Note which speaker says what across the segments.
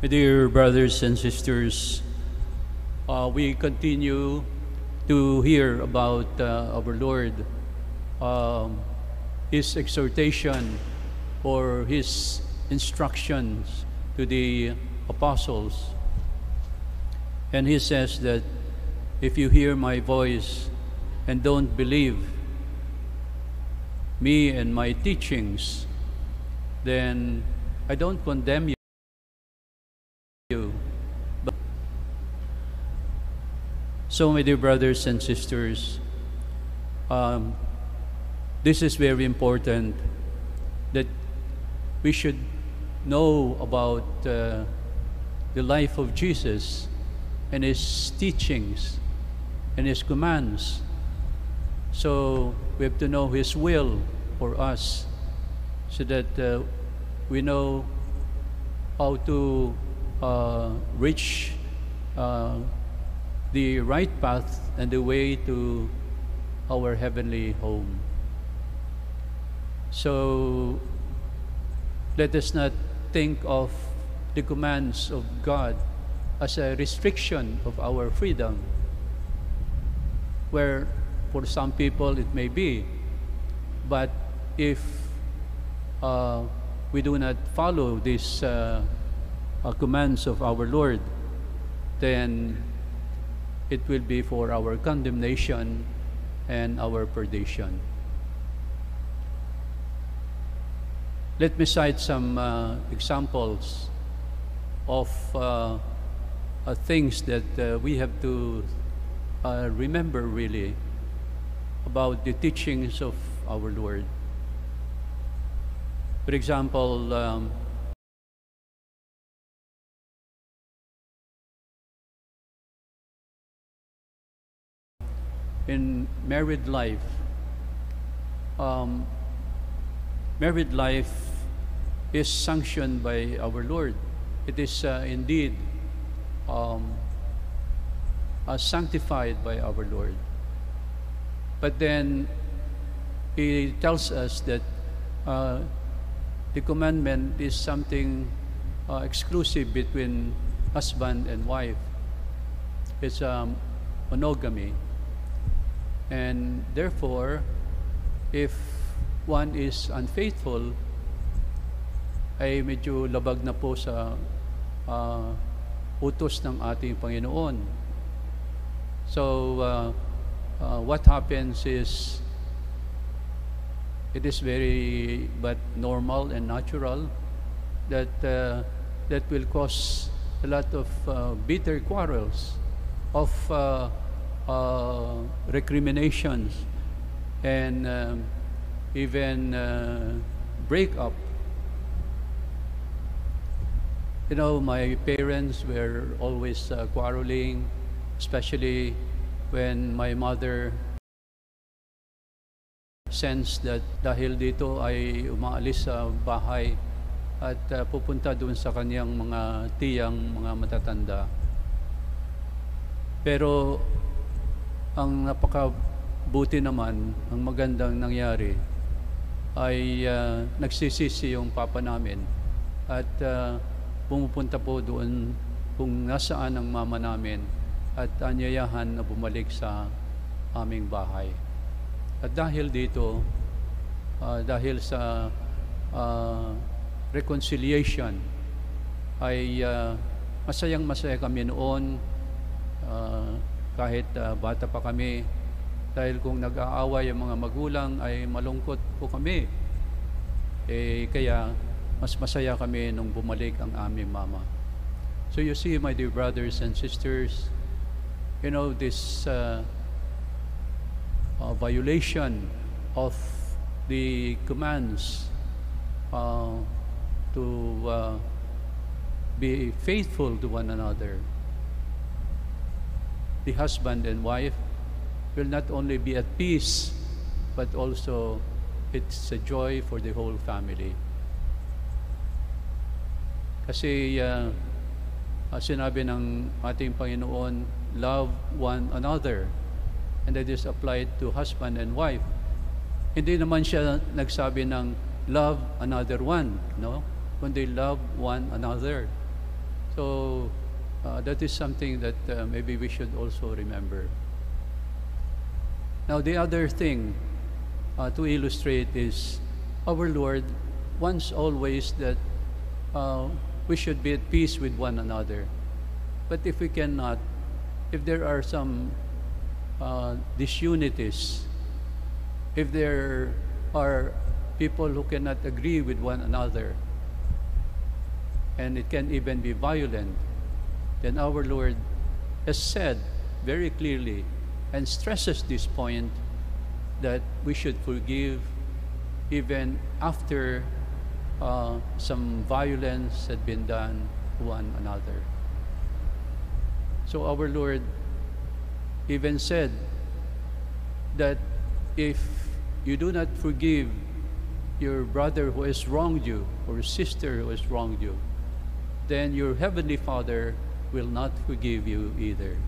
Speaker 1: Dear brothers and sisters, uh, we continue to hear about uh, our Lord, um, His exhortation or His instructions to the apostles. And He says that if you hear my voice and don't believe me and my teachings, then I don't condemn you. But- So, my dear brothers and sisters, um, this is very important that we should know about uh, the life of Jesus and his teachings and his commands. So we have to know his will for us so that uh, we know how to uh, reach uh, the right path and the way to our heavenly home. So let us not think of the commands of God as a restriction of our freedom, where for some people it may be. But if uh, we do not follow these uh, uh, commands of our Lord, then it will be for our condemnation and our perdition. Let me cite some uh, examples of uh, uh, things that uh, we have to uh, remember really about the teachings of our Lord. For example, um, in married life, um, married life is sanctioned by our Lord. It is uh, indeed um, uh, sanctified by our Lord. But then He tells us that uh, the commandment is something uh, exclusive between husband and wife. It's um, monogamy. And therefore, if one is unfaithful, ay medyo labag na po sa uh, utos ng ating Panginoon. So, uh, uh, what happens is, it is very but normal and natural that uh, that will cause a lot of uh, bitter quarrels, of uh, uh, recriminations, and um, even uh, breakup. You know, my parents were always uh, quarreling, especially when my mother sensed that dahil dito ay umaalis sa bahay at uh, pupunta doon sa kanyang mga tiyang mga matatanda. Pero ang napakabuti naman, ang magandang nangyari ay uh, nagsisisi yung papa namin at uh, pumupunta po doon kung nasaan ang mama namin at anyayahan na bumalik sa aming bahay. At dahil dito, uh, dahil sa uh, reconciliation, ay uh, masayang masaya kami noon uh, kahit uh, bata pa kami dahil kung nag-aaway ang mga magulang ay malungkot po kami. Eh, kaya mas masaya kami nung bumalik ang aming mama. So you see, my dear brothers and sisters, you know, this uh, uh, violation of the commands uh, to uh, be faithful to one another. The husband and wife will not only be at peace, but also it's a joy for the whole family. Kasi uh, sinabi ng ating Panginoon, love one another. And that is applied to husband and wife. Hindi naman siya nagsabi ng love another one, no? Kundi love one another. So uh, that is something that uh, maybe we should also remember. Now, the other thing uh, to illustrate is our Lord wants always that uh, we should be at peace with one another. But if we cannot, if there are some uh, disunities, if there are people who cannot agree with one another, and it can even be violent, then our Lord has said very clearly and stresses this point that we should forgive even after uh, some violence had been done one another. So our Lord even said that if you do not forgive your brother who has wronged you or sister who has wronged you, then your heavenly Father will not forgive you either.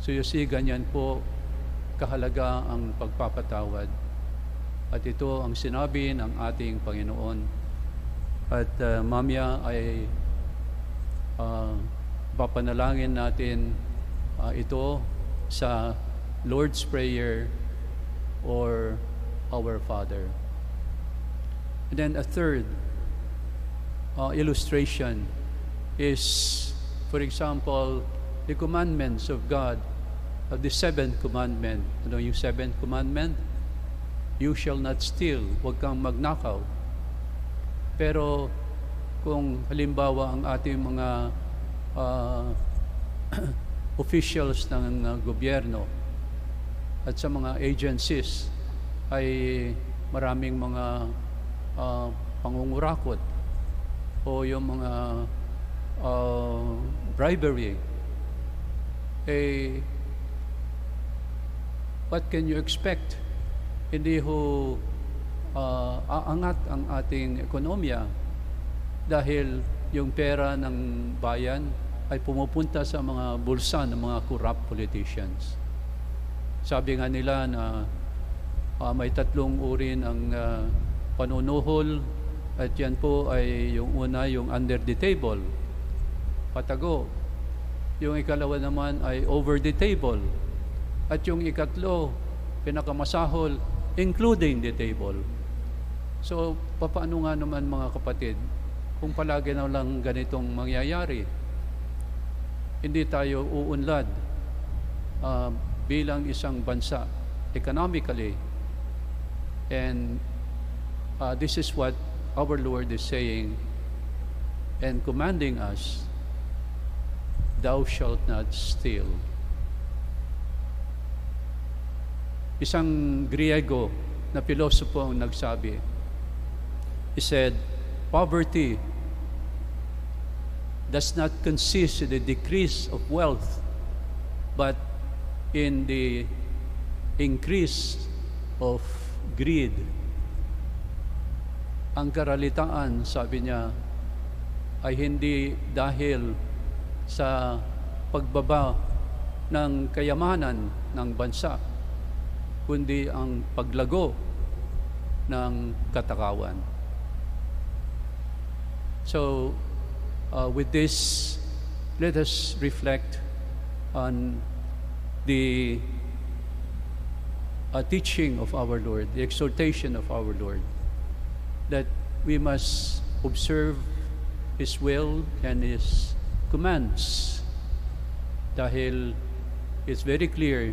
Speaker 1: So you see, ganyan po kahalaga ang pagpapatawad. At ito ang sinabi ng ating Panginoon. At uh, mamaya ay uh, papanalangin natin uh, ito sa Lord's Prayer or Our Father. And then a third uh, illustration is, for example, the commandments of God, of the seventh commandment. Ano yung seventh commandment? You shall not steal. Huwag kang magnakaw. Pero kung halimbawa ang ating mga uh, officials ng uh, gobyerno at sa mga agencies ay maraming mga uh, pangungurakot o yung mga uh, bribery, eh, what can you expect? Hindi ho uh, aangat ang ating ekonomiya dahil yung pera ng bayan ay pumupunta sa mga bulsa ng mga corrupt politicians. Sabi nga nila na uh, may tatlong uri ng uh, panunuhol at yan po ay yung una yung under the table patago. Yung ikalawa naman ay over the table. At yung ikatlo, pinakamasahol, including the table. So, paano nga naman mga kapatid, kung palagi na lang ganitong mangyayari, hindi tayo uunlad uh, bilang isang bansa economically. And uh, this is what our Lord is saying and commanding us thou shalt not steal. Isang Griego na pilosopo ang nagsabi, he said, poverty does not consist in the decrease of wealth, but in the increase of greed. Ang karalitaan, sabi niya, ay hindi dahil sa pagbaba ng kayamanan ng bansa, kundi ang paglago ng katakawan. So, uh, with this, let us reflect on the uh, teaching of our Lord, the exhortation of our Lord, that we must observe His will and His commands. Dahil it's very clear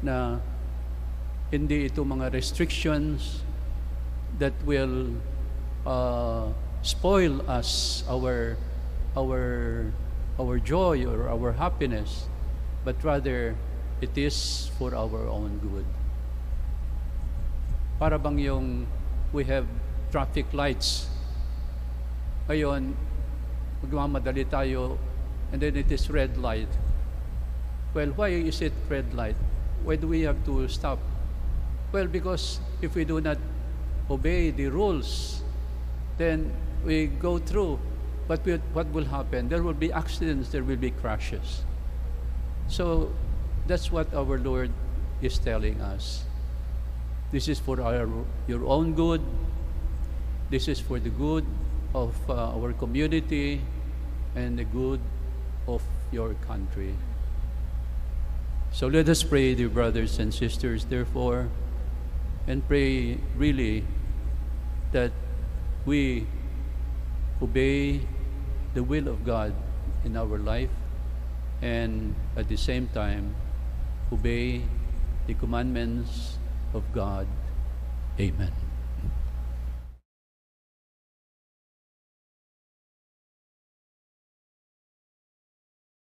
Speaker 1: na hindi ito mga restrictions that will uh, spoil us our our our joy or our happiness but rather it is for our own good. Para bang yung we have traffic lights. Ngayon magmamadali tayo and then it is red light. Well, why is it red light? Why do we have to stop? Well, because if we do not obey the rules, then we go through. But we, what will happen? There will be accidents, there will be crashes. So that's what our Lord is telling us. This is for our, your own good. This is for the good of uh, our community and the good of your country. So let us pray, dear brothers and sisters, therefore, and pray really that we obey the will of God in our life and at the same time obey the commandments of God. Amen.